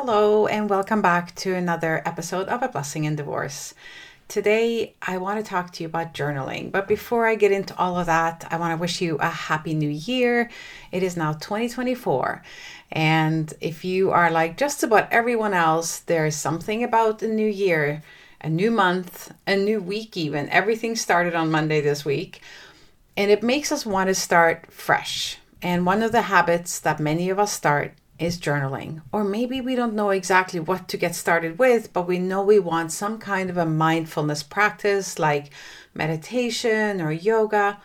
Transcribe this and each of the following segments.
Hello, and welcome back to another episode of A Blessing in Divorce. Today, I want to talk to you about journaling. But before I get into all of that, I want to wish you a happy new year. It is now 2024. And if you are like just about everyone else, there's something about the new year, a new month, a new week, even. Everything started on Monday this week. And it makes us want to start fresh. And one of the habits that many of us start is journaling. Or maybe we don't know exactly what to get started with, but we know we want some kind of a mindfulness practice like meditation or yoga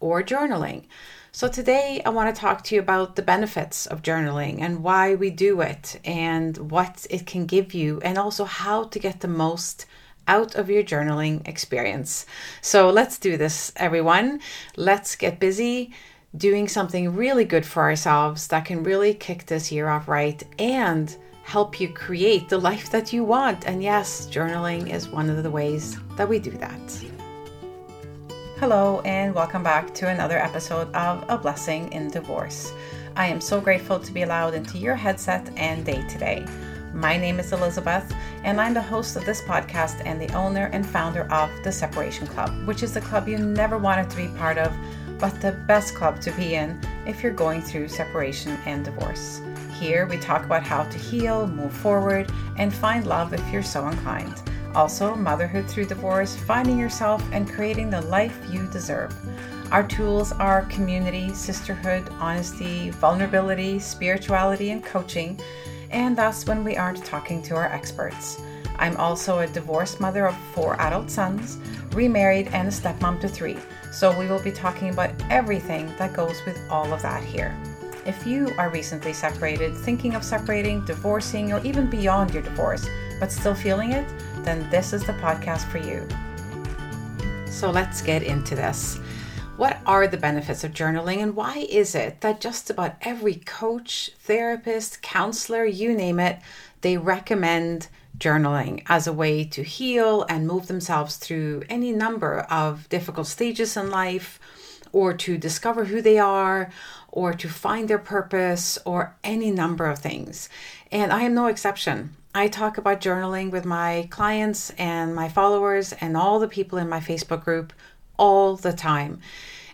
or journaling. So, today I want to talk to you about the benefits of journaling and why we do it and what it can give you, and also how to get the most out of your journaling experience. So, let's do this, everyone. Let's get busy doing something really good for ourselves that can really kick this year off right and help you create the life that you want. And yes, journaling is one of the ways that we do that. Hello, and welcome back to another episode of A Blessing in Divorce. I am so grateful to be allowed into your headset and day today. My name is Elizabeth, and I'm the host of this podcast and the owner and founder of the Separation Club, which is the club you never wanted to be part of but the best club to be in if you're going through separation and divorce. Here we talk about how to heal, move forward, and find love if you're so inclined. Also, motherhood through divorce, finding yourself, and creating the life you deserve. Our tools are community, sisterhood, honesty, vulnerability, spirituality, and coaching. And that's when we aren't talking to our experts. I'm also a divorced mother of four adult sons, remarried, and a stepmom to three. So, we will be talking about everything that goes with all of that here. If you are recently separated, thinking of separating, divorcing, or even beyond your divorce, but still feeling it, then this is the podcast for you. So, let's get into this. What are the benefits of journaling, and why is it that just about every coach, therapist, counselor, you name it, they recommend journaling as a way to heal and move themselves through any number of difficult stages in life, or to discover who they are, or to find their purpose, or any number of things. And I am no exception. I talk about journaling with my clients and my followers and all the people in my Facebook group all the time.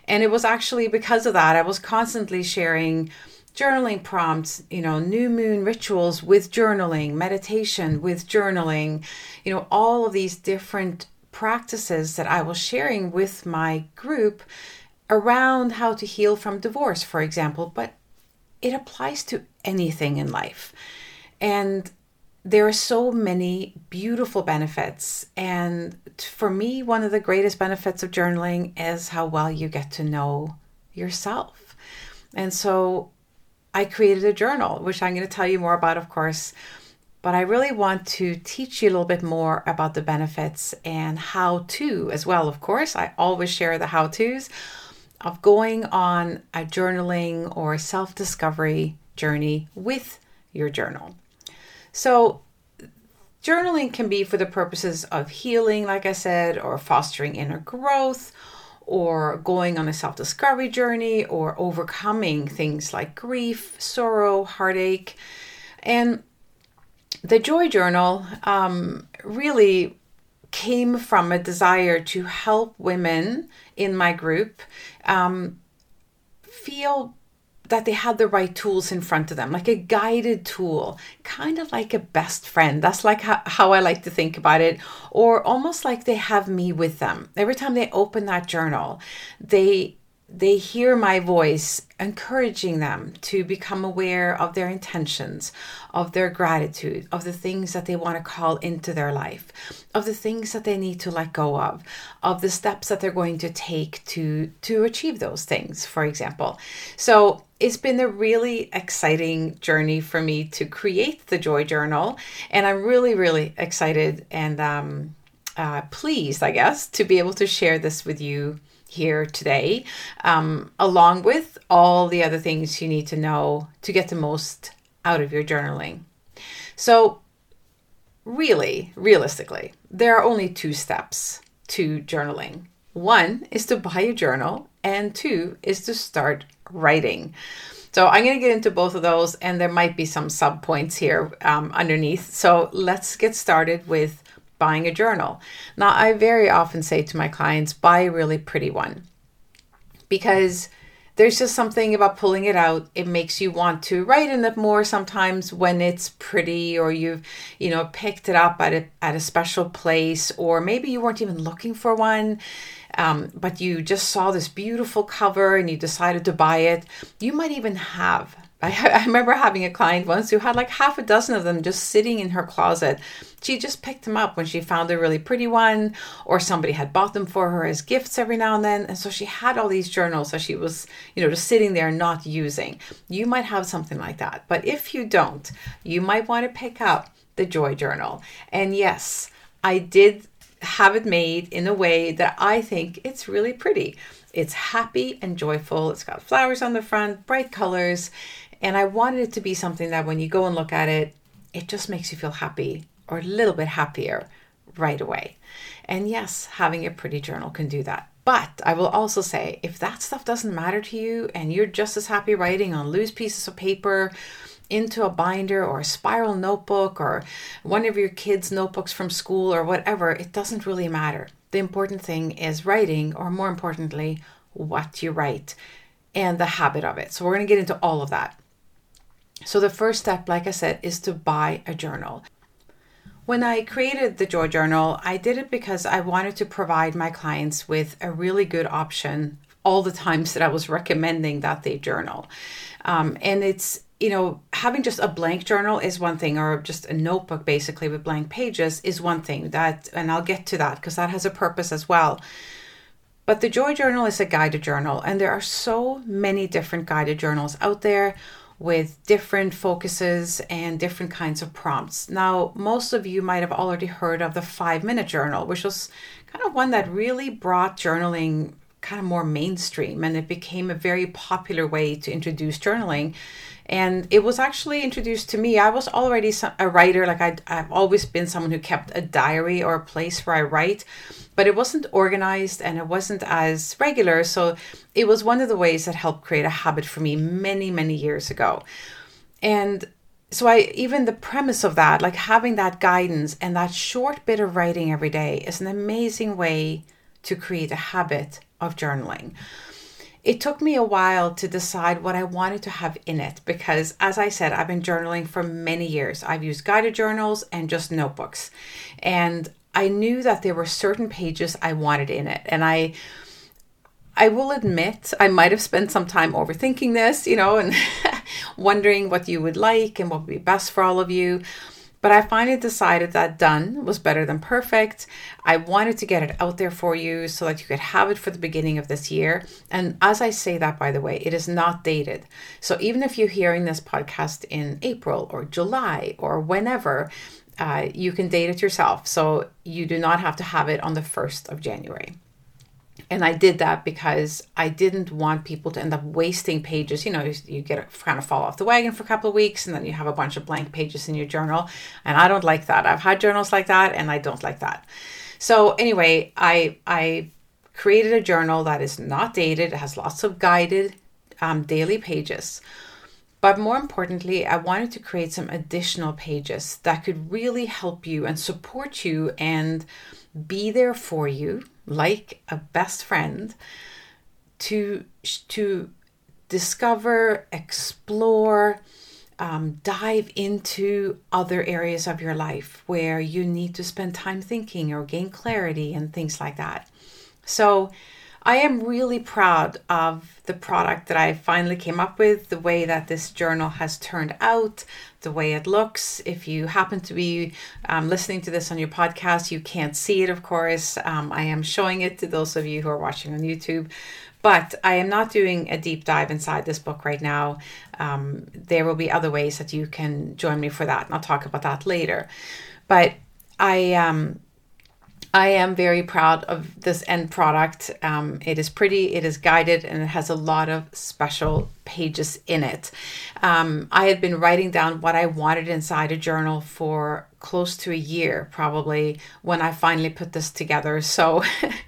And it was actually because of that, I was constantly sharing journaling prompts, you know, new moon rituals with journaling, meditation with journaling, you know, all of these different practices that I was sharing with my group around how to heal from divorce, for example, but it applies to anything in life. And there are so many beautiful benefits. And for me, one of the greatest benefits of journaling is how well you get to know yourself. And so I created a journal, which I'm going to tell you more about, of course. But I really want to teach you a little bit more about the benefits and how to, as well, of course. I always share the how to's of going on a journaling or self discovery journey with your journal. So, journaling can be for the purposes of healing, like I said, or fostering inner growth, or going on a self discovery journey or overcoming things like grief, sorrow, heartache. And the Joy Journal um, really came from a desire to help women in my group um, feel that they had the right tools in front of them, like a guided tool, kind of like a best friend. That's like how, how, I like to think about it, or almost like they have me with them. Every time they open that journal, they they hear my voice encouraging them to become aware of their intentions, of their gratitude, of the things that they want to call into their life, of the things that they need to let go of, of the steps that they're going to take to to achieve those things, for example. So, it's been a really exciting journey for me to create the Joy Journal, and I'm really really excited and um uh, pleased, I guess, to be able to share this with you here today, um, along with all the other things you need to know to get the most out of your journaling. So, really, realistically, there are only two steps to journaling. One is to buy a journal, and two is to start writing. So I'm going to get into both of those, and there might be some sub points here um, underneath. So let's get started with buying a journal. Now, I very often say to my clients, buy a really pretty one because there's just something about pulling it out. It makes you want to write in it more sometimes when it's pretty or you've, you know, picked it up at a, at a special place or maybe you weren't even looking for one. Um, but you just saw this beautiful cover and you decided to buy it. You might even have I, I remember having a client once who had like half a dozen of them just sitting in her closet. She just picked them up when she found a really pretty one, or somebody had bought them for her as gifts every now and then. And so she had all these journals that she was, you know, just sitting there not using. You might have something like that. But if you don't, you might want to pick up the Joy Journal. And yes, I did have it made in a way that I think it's really pretty. It's happy and joyful. It's got flowers on the front, bright colors, and I wanted it to be something that when you go and look at it, it just makes you feel happy or a little bit happier right away. And yes, having a pretty journal can do that. But I will also say if that stuff doesn't matter to you and you're just as happy writing on loose pieces of paper, into a binder or a spiral notebook or one of your kids' notebooks from school or whatever, it doesn't really matter. The important thing is writing, or more importantly, what you write and the habit of it. So, we're going to get into all of that. So, the first step, like I said, is to buy a journal. When I created the Joy Journal, I did it because I wanted to provide my clients with a really good option all the times that I was recommending that they journal. Um, and it's, you know, having just a blank journal is one thing, or just a notebook basically with blank pages is one thing that, and I'll get to that because that has a purpose as well. But the Joy Journal is a guided journal, and there are so many different guided journals out there with different focuses and different kinds of prompts. Now, most of you might have already heard of the five minute journal, which was kind of one that really brought journaling kind of more mainstream and it became a very popular way to introduce journaling and it was actually introduced to me. I was already a writer like i have always been someone who kept a diary or a place where i write but it wasn't organized and it wasn't as regular. So it was one of the ways that helped create a habit for me many many years ago. And so i even the premise of that like having that guidance and that short bit of writing every day is an amazing way to create a habit of journaling it took me a while to decide what I wanted to have in it because, as I said, I've been journaling for many years. I've used guided journals and just notebooks. And I knew that there were certain pages I wanted in it. And I, I will admit, I might have spent some time overthinking this, you know, and wondering what you would like and what would be best for all of you. But I finally decided that done was better than perfect. I wanted to get it out there for you so that you could have it for the beginning of this year. And as I say that, by the way, it is not dated. So even if you're hearing this podcast in April or July or whenever, uh, you can date it yourself. So you do not have to have it on the 1st of January and I did that because I didn't want people to end up wasting pages. You know, you get a, kind of fall off the wagon for a couple of weeks and then you have a bunch of blank pages in your journal. And I don't like that. I've had journals like that and I don't like that. So anyway, I I created a journal that is not dated. It has lots of guided um, daily pages. But more importantly, I wanted to create some additional pages that could really help you and support you and be there for you like a best friend to to discover explore um, dive into other areas of your life where you need to spend time thinking or gain clarity and things like that. So I am really proud of the product that I finally came up with, the way that this journal has turned out, the way it looks. If you happen to be um, listening to this on your podcast, you can't see it, of course. Um, I am showing it to those of you who are watching on YouTube. But I am not doing a deep dive inside this book right now. Um, there will be other ways that you can join me for that, and I'll talk about that later. But I um, I am very proud of this end product. Um, it is pretty, it is guided, and it has a lot of special pages in it. Um, I had been writing down what I wanted inside a journal for close to a year, probably, when I finally put this together. So,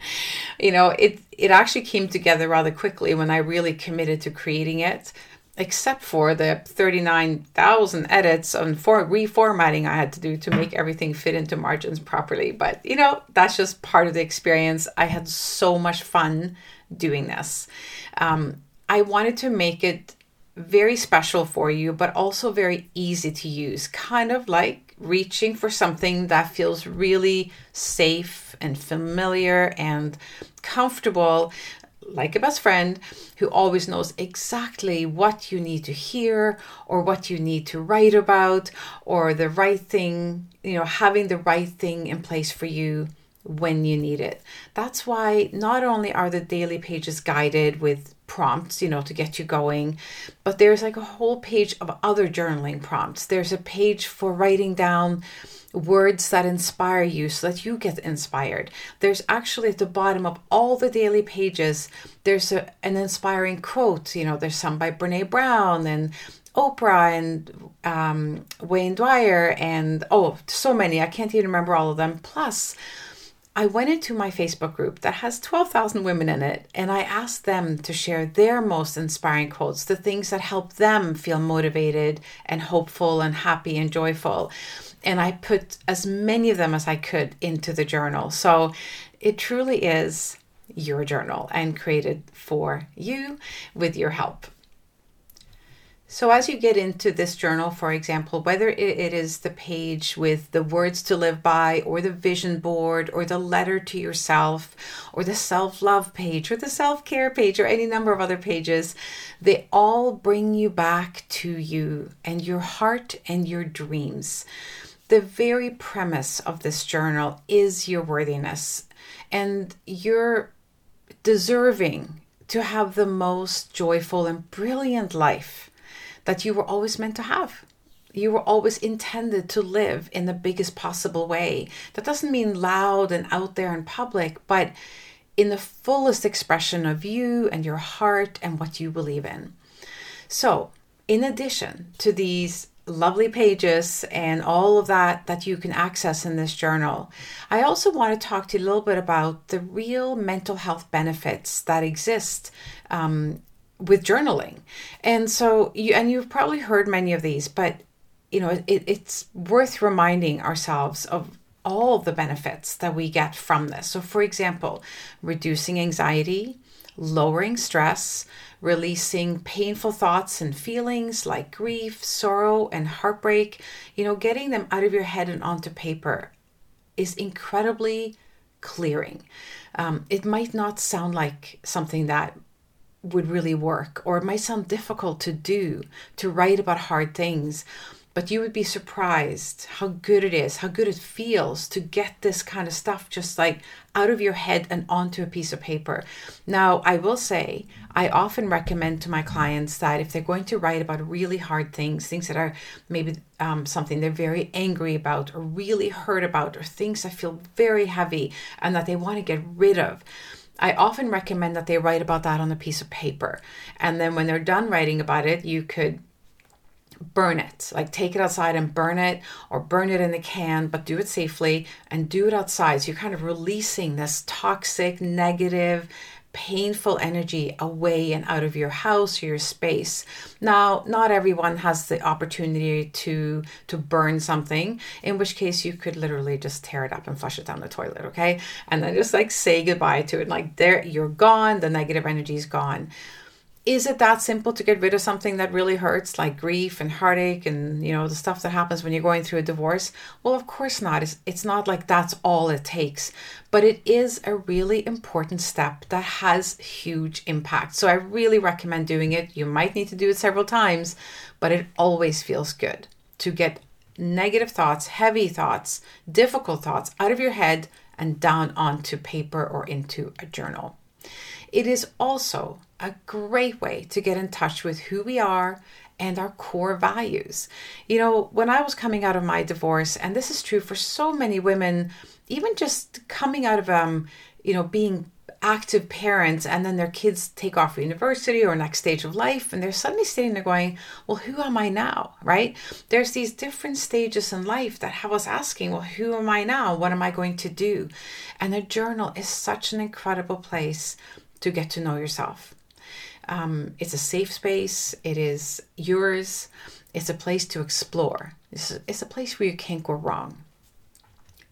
you know, it it actually came together rather quickly when I really committed to creating it. Except for the 39,000 edits and for reformatting I had to do to make everything fit into margins properly. But you know, that's just part of the experience. I had so much fun doing this. Um, I wanted to make it very special for you, but also very easy to use, kind of like reaching for something that feels really safe and familiar and comfortable like a best friend who always knows exactly what you need to hear or what you need to write about or the right thing, you know, having the right thing in place for you when you need it. That's why not only are the daily pages guided with prompts, you know, to get you going, but there's like a whole page of other journaling prompts. There's a page for writing down words that inspire you so that you get inspired. There's actually at the bottom of all the daily pages, there's a, an inspiring quote. You know, there's some by Brene Brown and Oprah and um, Wayne Dyer and oh, so many. I can't even remember all of them. Plus, I went into my Facebook group that has 12,000 women in it and I asked them to share their most inspiring quotes, the things that help them feel motivated and hopeful and happy and joyful. And I put as many of them as I could into the journal. So it truly is your journal and created for you with your help. So, as you get into this journal, for example, whether it is the page with the words to live by, or the vision board, or the letter to yourself, or the self love page, or the self care page, or any number of other pages, they all bring you back to you and your heart and your dreams. The very premise of this journal is your worthiness, and you're deserving to have the most joyful and brilliant life that you were always meant to have. You were always intended to live in the biggest possible way. That doesn't mean loud and out there in public, but in the fullest expression of you and your heart and what you believe in. So, in addition to these lovely pages and all of that that you can access in this journal. I also want to talk to you a little bit about the real mental health benefits that exist um, with journaling. And so you and you've probably heard many of these, but you know, it, it's worth reminding ourselves of all the benefits that we get from this. So for example, reducing anxiety, lowering stress, releasing painful thoughts and feelings like grief, sorrow, and heartbreak, you know, getting them out of your head and onto paper is incredibly clearing. Um, it might not sound like something that would really work, or it might sound difficult to do to write about hard things, but you would be surprised how good it is, how good it feels to get this kind of stuff just like out of your head and onto a piece of paper. Now, I will say, I often recommend to my clients that if they're going to write about really hard things, things that are maybe um, something they're very angry about or really hurt about, or things that feel very heavy and that they want to get rid of I often recommend that they write about that on a piece of paper. And then when they're done writing about it, you could burn it. Like take it outside and burn it or burn it in the can, but do it safely and do it outside. So you're kind of releasing this toxic, negative, painful energy away and out of your house or your space. Now, not everyone has the opportunity to to burn something, in which case you could literally just tear it up and flush it down the toilet, okay? And then just like say goodbye to it. Like there you're gone, the negative energy is gone is it that simple to get rid of something that really hurts like grief and heartache and you know the stuff that happens when you're going through a divorce? Well of course not. It's, it's not like that's all it takes but it is a really important step that has huge impact. So i really recommend doing it. You might need to do it several times but it always feels good to get negative thoughts heavy thoughts difficult thoughts out of your head and down onto paper or into a journal. It is also a great way to get in touch with who we are and our core values. You know, when I was coming out of my divorce, and this is true for so many women, even just coming out of um, you know, being active parents and then their kids take off for university or next stage of life and they're suddenly sitting there going well who am i now? Right? There's these different stages in life that have us asking well who am i now? What am i going to do? And a journal is such an incredible place to get to know yourself Um, it's a safe space. It is yours. It's a place to explore. It's, it's a place where you can't go wrong.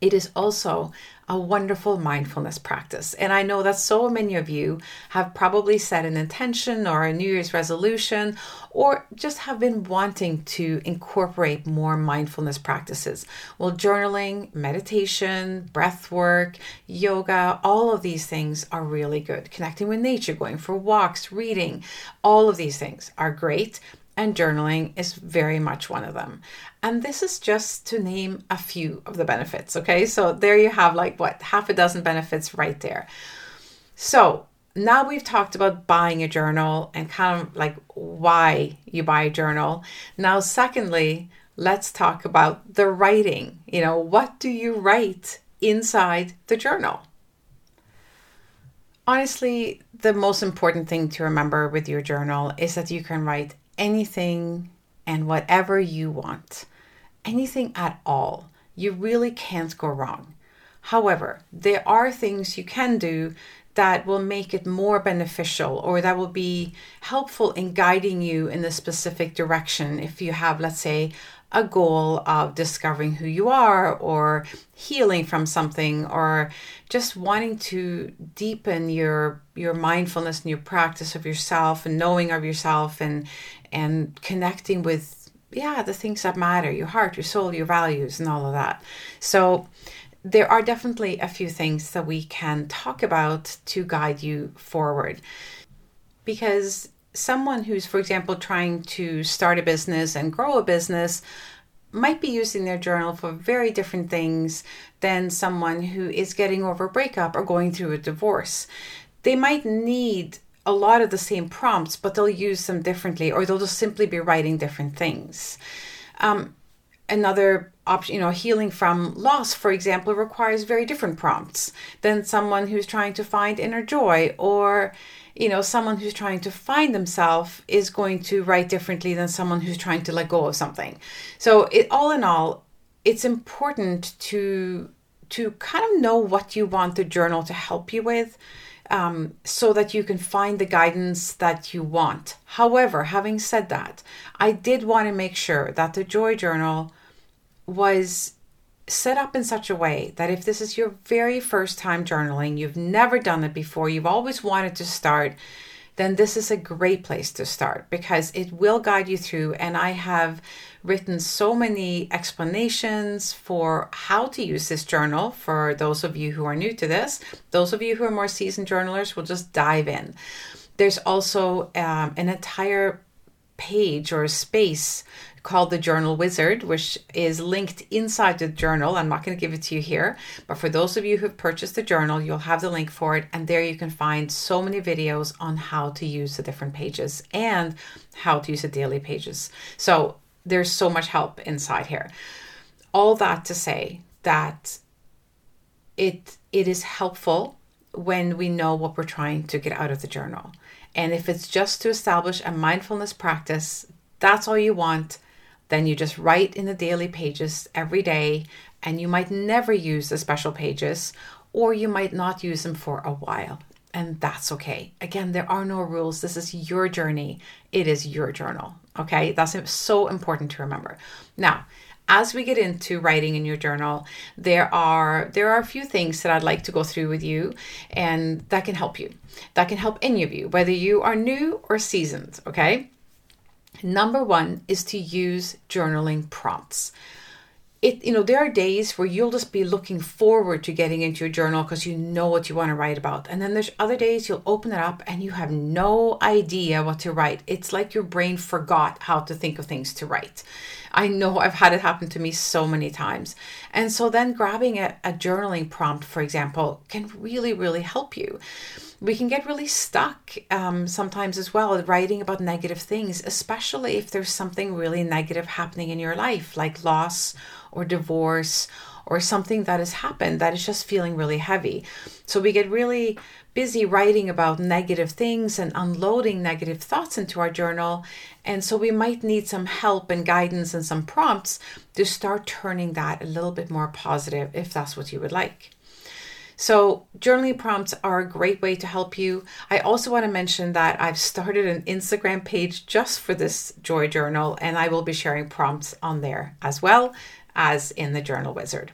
It is also a wonderful mindfulness practice. And I know that so many of you have probably set an intention or a New Year's resolution or just have been wanting to incorporate more mindfulness practices. Well, journaling, meditation, breath work, yoga, all of these things are really good. Connecting with nature, going for walks, reading, all of these things are great and journaling is very much one of them. And this is just to name a few of the benefits, okay? So there you have like what, half a dozen benefits right there. So now we've talked about buying a journal and kind of like why you buy a journal. Now, secondly, let's talk about the writing. You know, what do you write inside the journal? Honestly, the most important thing to remember with your journal is that you can write anything and whatever you want, anything at all. You really can't go wrong. However, there are things you can do that will make it more beneficial or that will be helpful in guiding you in the specific direction if you have, let's say, a goal of discovering who you are or healing from something or just wanting to deepen your your mindfulness and your practice of yourself and knowing of yourself and and connecting with yeah the things that matter your heart your soul your values and all of that so there are definitely a few things that we can talk about to guide you forward because someone who's, for example, trying to start a business and grow a business might be using their journal for very different things than someone who is getting over a breakup or going through a divorce. They might need a lot of the same prompts, but they'll use them differently or they'll just simply be writing different things. Um, another option, you know, healing from loss, for example, requires very different prompts than someone who's trying to find inner joy or you know, someone who's trying to find themselves is going to write differently than someone who's trying to let go of something. So, it all in all, it's important to to kind of know what you want the journal to help you with um, so that you can find the guidance that you want. However, having said that, I did want to make sure that the Joy Journal was set up in such a way that if this is your very first time journaling, you've never done it before, you've always wanted to start, then this is a great place to start because it will guide you through. And I have written so many explanations for how to use this journal for those of you who are new to this. Those of you who are more seasoned journalers will just dive in. There's also um, an entire page or space called the Journal Wizard, which is linked inside the journal. I'm not going to give it to you here, but for those of you who've purchased the journal, you'll have the link for it. And there you can find so many videos on how to use the different pages and how to use the daily pages. So there's so much help inside here. All that to say that it it is helpful when we know what we're trying to get out of the journal. And if it's just to establish a mindfulness practice, that's all you want, then you just write in the daily pages every day, and you might never use the special pages, or you might not use them for a while. And that's okay. Again, there are no rules. This is your journey. It is your journal. Okay. That's so important to remember. Now, as we get into writing in your journal there are there are a few things that i'd like to go through with you and that can help you that can help any of you whether you are new or seasoned okay Number one is to use journaling prompts. It, you know, there are days where you'll just be looking forward to getting into your journal because you know what you want to write about. And then there's other days you'll open it up and you have no idea what to write. It's like your brain forgot how to think of things to write. I know I've had it happen to me so many times. And so then grabbing a, a journaling prompt, for example, can really, really help you we can get really stuck um, sometimes as well writing about negative things, especially if there's something really negative happening in your life, like loss or divorce or something that has happened that is just feeling really heavy. So we get really busy writing about negative things and unloading negative thoughts into our journal. And so we might need some help and guidance and some prompts to start turning that a little bit more positive if that's what you would like. So, journaling prompts are a great way to help you. I also want to mention that I've started an Instagram page just for this Joy Journal, and I will be sharing prompts on there as well as in the Journal Wizard.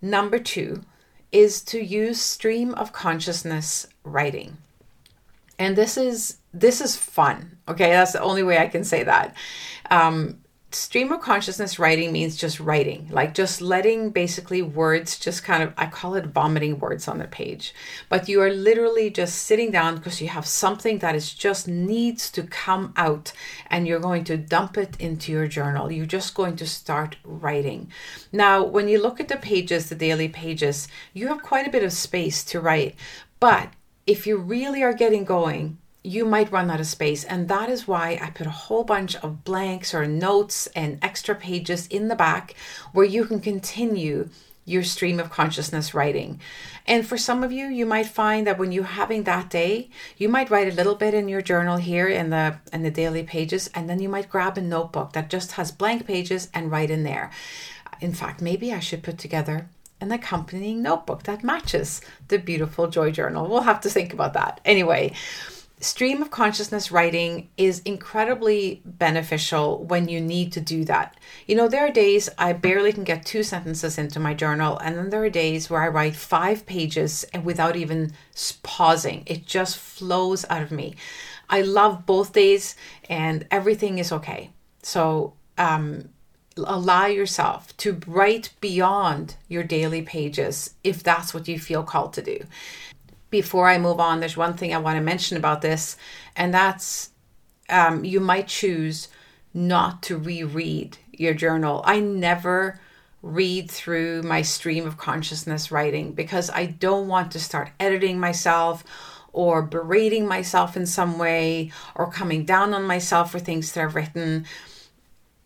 Number two is to use stream of consciousness writing. And this is this is fun. Okay, that's the only way I can say that. Um, stream of consciousness writing means just writing, like just letting basically words just kind of, I call it vomiting words on the page. But you are literally just sitting down because you have something that is just needs to come out and you're going to dump it into your journal. You're just going to start writing. Now, when you look at the pages, the daily pages, you have quite a bit of space to write. But if you really are getting going, you might run out of space. And that is why I put a whole bunch of blanks or notes and extra pages in the back where you can continue your stream of consciousness writing. And for some of you, you might find that when you're having that day, you might write a little bit in your journal here in the in the daily pages, and then you might grab a notebook that just has blank pages and write in there. In fact, maybe I should put together an accompanying notebook that matches the beautiful joy journal. We'll have to think about that. Anyway, stream of consciousness writing is incredibly beneficial when you need to do that. You know, there are days I barely can get two sentences into my journal, and then there are days where I write five pages and without even pausing. It just flows out of me. I love both days, and everything is okay. So, um, allow yourself to write beyond your daily pages if that's what you feel called to do before I move on, there's one thing I want to mention about this, and that's um, you might choose not to reread your journal. I never read through my stream of consciousness writing because I don't want to start editing myself or berating myself in some way or coming down on myself for things that I've written.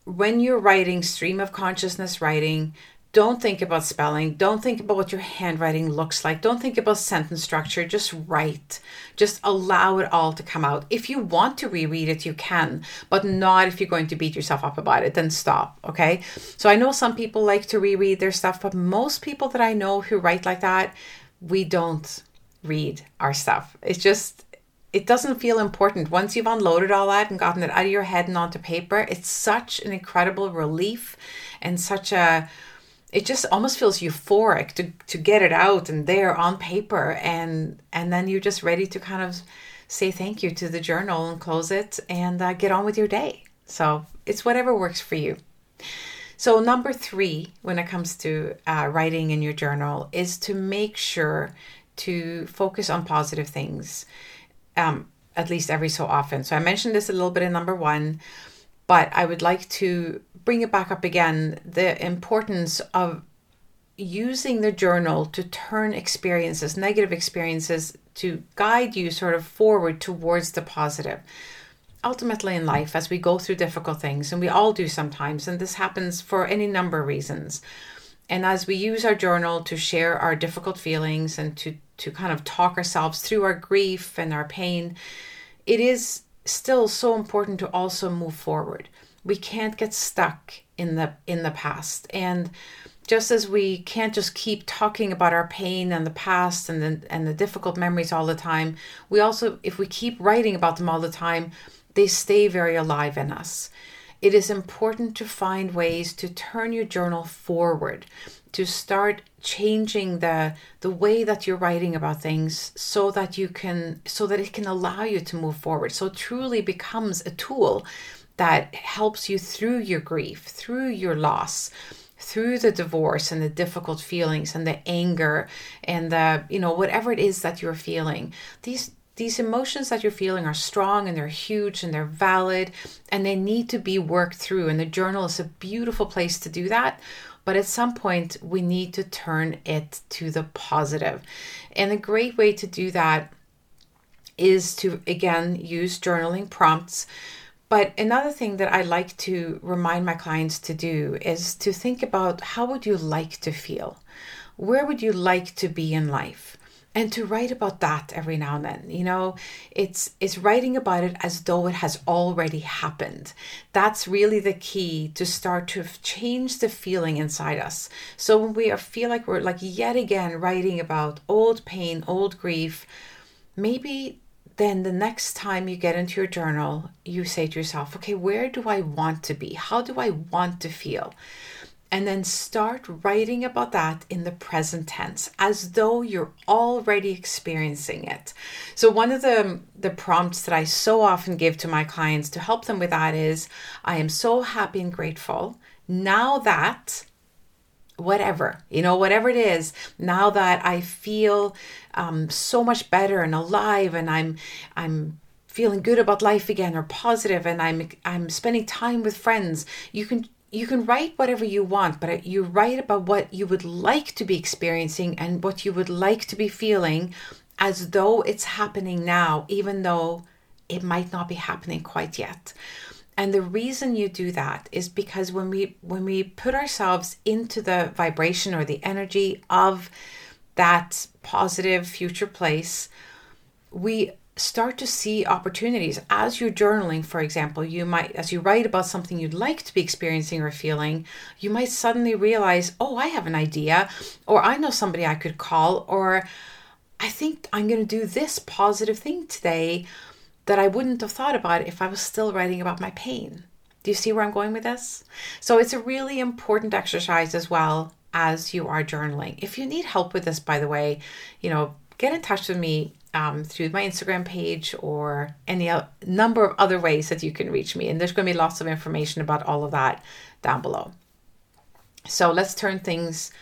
When you're writing stream of consciousness writing, don't think about spelling. Don't think about what your handwriting looks like. Don't think about sentence structure. Just write. Just allow it all to come out. If you want to reread it, you can, but not if you're going to beat yourself up about it. Then stop. Okay. So I know some people like to reread their stuff, but most people that I know who write like that, we don't read our stuff. It's just, it doesn't feel important. Once you've unloaded all that and gotten it out of your head and onto paper, it's such an incredible relief and such a, it just almost feels euphoric to to get it out and there on paper and and then you're just ready to kind of say thank you to the journal and close it and uh, get on with your day. So it's whatever works for you. So number three when it comes to uh, writing in your journal is to make sure to focus on positive things um, at least every so often. So i mentioned this a little bit in number one but I would like to bring it back up again the importance of using the journal to turn experiences, negative experiences, to guide you sort of forward towards the positive. Ultimately, in life, as we go through difficult things, and we all do sometimes, and this happens for any number of reasons. And as we use our journal to share our difficult feelings and to, to kind of talk ourselves through our grief and our pain, it is still so important to also move forward. We can't get stuck in the in the past. And just as we can't just keep talking about our pain and the past and the, and the difficult memories all the time, we also if we keep writing about them all the time, they stay very alive in us. It is important to find ways to turn your journal forward, to start changing the the way that you're writing about things so that you can so that it can allow you to move forward. So truly becomes a tool that helps you through your grief, through your loss, through the divorce and the difficult feelings and the anger and the you know whatever it is that you're feeling. These these emotions that you're feeling are strong and they're huge and they're valid and they need to be worked through. And the journal is a beautiful place to do that. But at some point, we need to turn it to the positive. And a great way to do that is to, again, use journaling prompts. But another thing that I like to remind my clients to do is to think about how would you like to feel? Where would you like to be in life? and to write about that every now and then you know it's it's writing about it as though it has already happened that's really the key to start to change the feeling inside us so when we feel like we're like yet again writing about old pain old grief maybe then the next time you get into your journal you say to yourself okay where do i want to be? How do i want to feel? And then start writing about that in the present tense as though you're already experiencing it. So one of the the prompts that I so often give to my clients to help them with that is I am so happy and grateful. Now that whatever you know whatever it is now that i feel um, so much better and alive and i'm i'm feeling good about life again or positive and i'm i'm spending time with friends you can you can write whatever you want, but you write about what you would like to be experiencing and what you would like to be feeling as though it's happening now, even though it might not be happening quite yet. And the reason you do that is because when we when we put ourselves into the vibration or the energy of that positive future place, we start to see opportunities. As you're journaling for example you might as you write about something you'd like to be experiencing or feeling you might suddenly realize oh i have an idea or i know somebody i could call or i think i'm going to do this positive thing today that i wouldn't have thought about if i was still writing about my pain. Do you see where i'm going with this? So it's a really important exercise as well as you are journaling if you need help with this by the way you know get in touch with me um, through my Instagram page or any number of other ways that you can reach me. And there's going to be lots of information about all of that down below. So let's turn things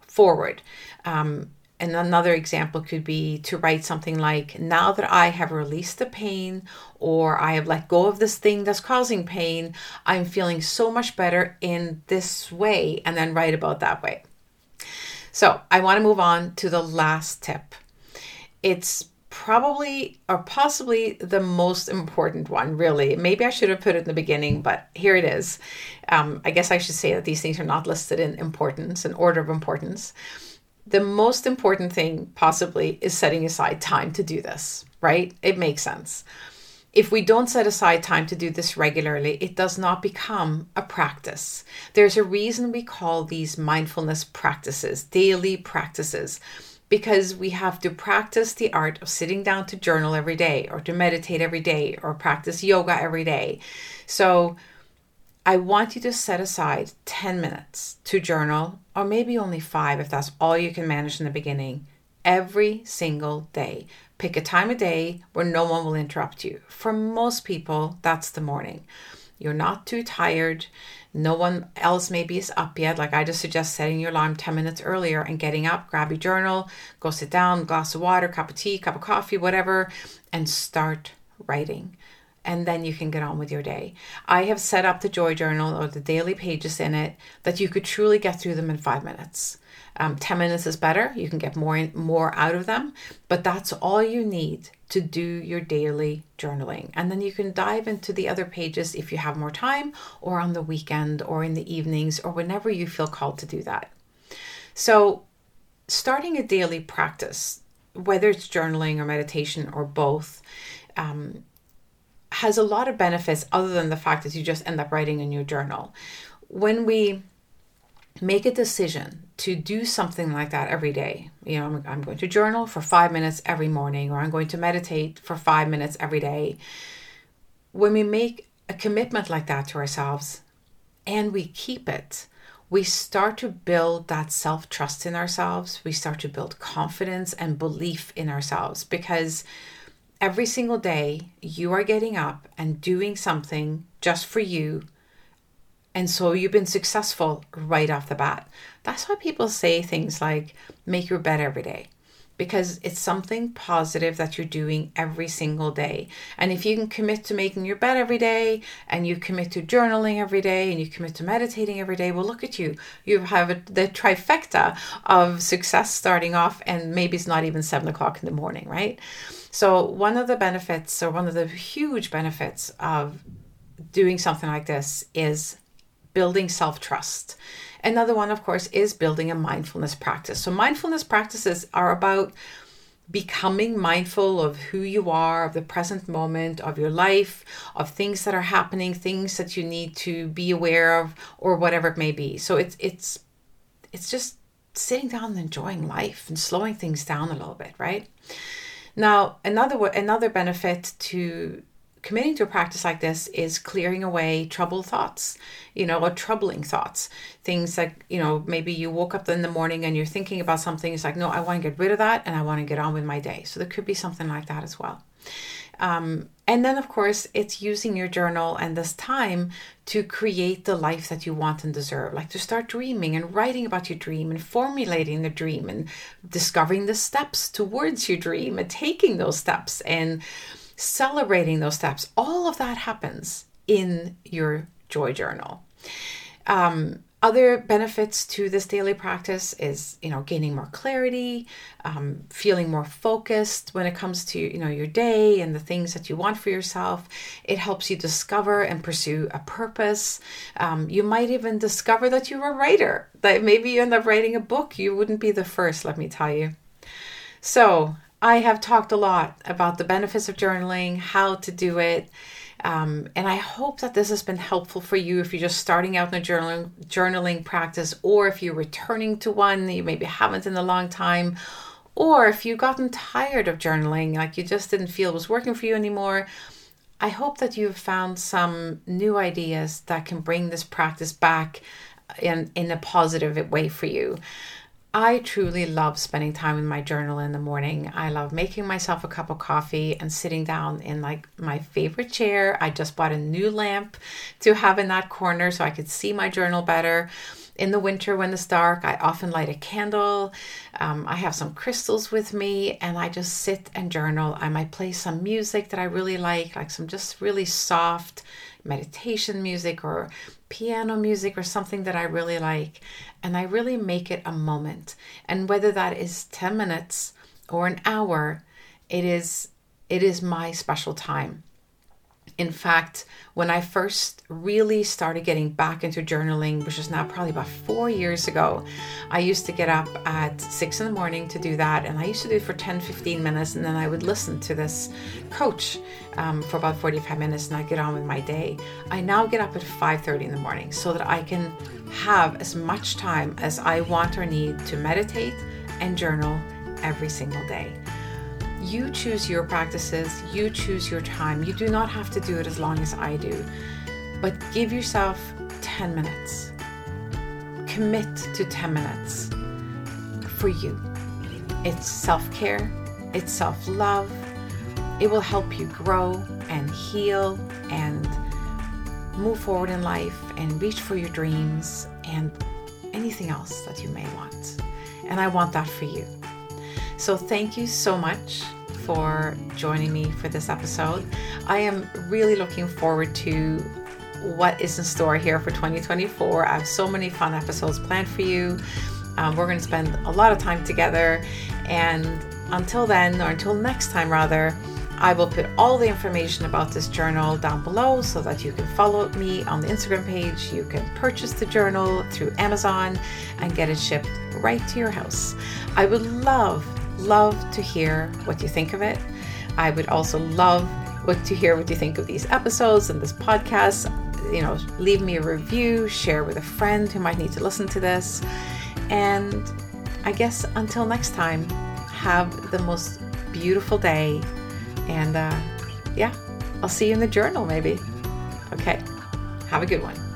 forward. Um, and another example could be to write something like, Now that I have released the pain or I have let go of this thing that's causing pain, I'm feeling so much better in this way, and then write about that way. So I want to move on to the last tip it's probably or possibly the most important one, really. Maybe I should have put it in the beginning, but here it is. Um, I guess I should say that these things are not listed in importance, in order of importance. The most important thing, possibly, is setting aside time to do this, right? It makes sense. If we don't set aside time to do this regularly, it does not become a practice. There's a reason we call these mindfulness practices, daily practices because we have to practice the art of sitting down to journal every day or to meditate every day or practice yoga every day. So I want you to set aside 10 minutes to journal, or maybe only five if that's all you can manage in the beginning, every single day. Pick a time of day where no one will interrupt you. For most people, that's the morning. You're not too tired no one else maybe is up yet, like I just suggest setting your alarm 10 minutes earlier and getting up, grab your journal, go sit down, glass of water, cup of tea, cup of coffee, whatever, and start writing. And then you can get on with your day. I have set up the Joy Journal or the daily pages in it that you could truly get through them in five minutes. Um, 10 minutes is better. You can get more more out of them, but that's all you need to do your daily journaling. And then you can dive into the other pages if you have more time or on the weekend or in the evenings or whenever you feel called to do that. So, starting a daily practice, whether it's journaling or meditation or both, um, has a lot of benefits other than the fact that you just end up writing in your journal. When we make a decision to do something like that every day. You know, I'm, I'm, going to journal for five minutes every morning, or I'm going to meditate for five minutes every day. When we make a commitment like that to ourselves and we keep it, we start to build that self trust in ourselves. We start to build confidence and belief in ourselves because every single day you are getting up and doing something just for you and so you've been successful right off the bat. That's why people say things like make your bed every day because it's something positive that you're doing every single day. And if you can commit to making your bed every day and you commit to journaling every day and you commit to meditating every day, well, look at you. You have the trifecta of success starting off, and maybe it's not even seven o'clock in the morning, right? So, one of the benefits, or one of the huge benefits of doing something like this is building self trust. Another one, of course, is building a mindfulness practice. So, mindfulness practices are about becoming mindful of who you are, of the present moment, of your life, of things that are happening, things that you need to be aware of, or whatever it may be. So it's it's it's just sitting down and enjoying life and slowing things down a little bit, right? Now, another another benefit to committing to a practice like this is clearing away troubled thoughts, you know, or troubling thoughts. Things like, you know, maybe you woke up in the morning and you're thinking about something. It's like, no, I want to get rid of that and I want to get on with my day. So there could be something like that as well. Um, and then, of course, it's using your journal and this time to create the life that you want and deserve. Like to start dreaming and writing about your dream and formulating the dream and discovering the steps towards your dream and taking those steps and celebrating those steps. All of that happens in your joy journal. Um, other benefits to this daily practice is you know gaining more clarity um, feeling more focused when it comes to you know your day and the things that you want for yourself. It helps you discover and pursue a purpose. Um, you might even discover that you're a writer that maybe you end up writing a book. You wouldn't be the first let me tell you. So I have talked a lot about the benefits of journaling, how to do it, um, and I hope that this has been helpful for you if you're just starting out in a journaling, journaling practice, or if you're returning to one that you maybe haven't in a long time, or if you've gotten tired of journaling, like you just didn't feel it was working for you anymore. I hope that you've found some new ideas that can bring this practice back in, in a positive way for you. I truly love spending time in my journal in the morning. I love making myself a cup of coffee and sitting down in like my favorite chair. I just bought a new lamp to have in that corner so I could see my journal better. In the winter, when it's dark, I often light a candle. Um, I have some crystals with me and I just sit and journal. I might play some music that I really like, like some just really soft meditation music or piano music or something that I really like. And I really make it a moment. And whether that is 10 minutes or an hour, it is it is my special time. In fact, when I first really started getting back into journaling, which is now probably about four years ago, I used to get up at six in the morning to do that. And I used to do it for 10, 15 minutes. And then I would listen to this coach um, for about 45 minutes and I get on with my day. I now get up at 5.30 in the morning so that I can have as much time as I want or need to meditate and journal every single day. You choose your practices, you choose your time. You do not have to do it as long as I do, but give yourself 10 minutes. Commit to 10 minutes for you. It's self care, it's self love. It will help you grow and heal and move forward in life and reach for your dreams and anything else that you may want. And I want that for you. So, thank you so much for joining me for this episode. I am really looking forward to what is in store here for 2024. I have so many fun episodes planned for you. Um, we're going to spend a lot of time together. And until then, or until next time, rather, I will put all the information about this journal down below so that you can follow me on the Instagram page. You can purchase the journal through Amazon and get it shipped right to your house. I would love love to hear what you think of it. I would also love what to hear what you think of these episodes and this podcast. You know, leave me a review, share with a friend who might need to listen to this. And I guess until next time, have the most beautiful day. And uh, yeah, I'll see you in the journal maybe. Okay, have a good one.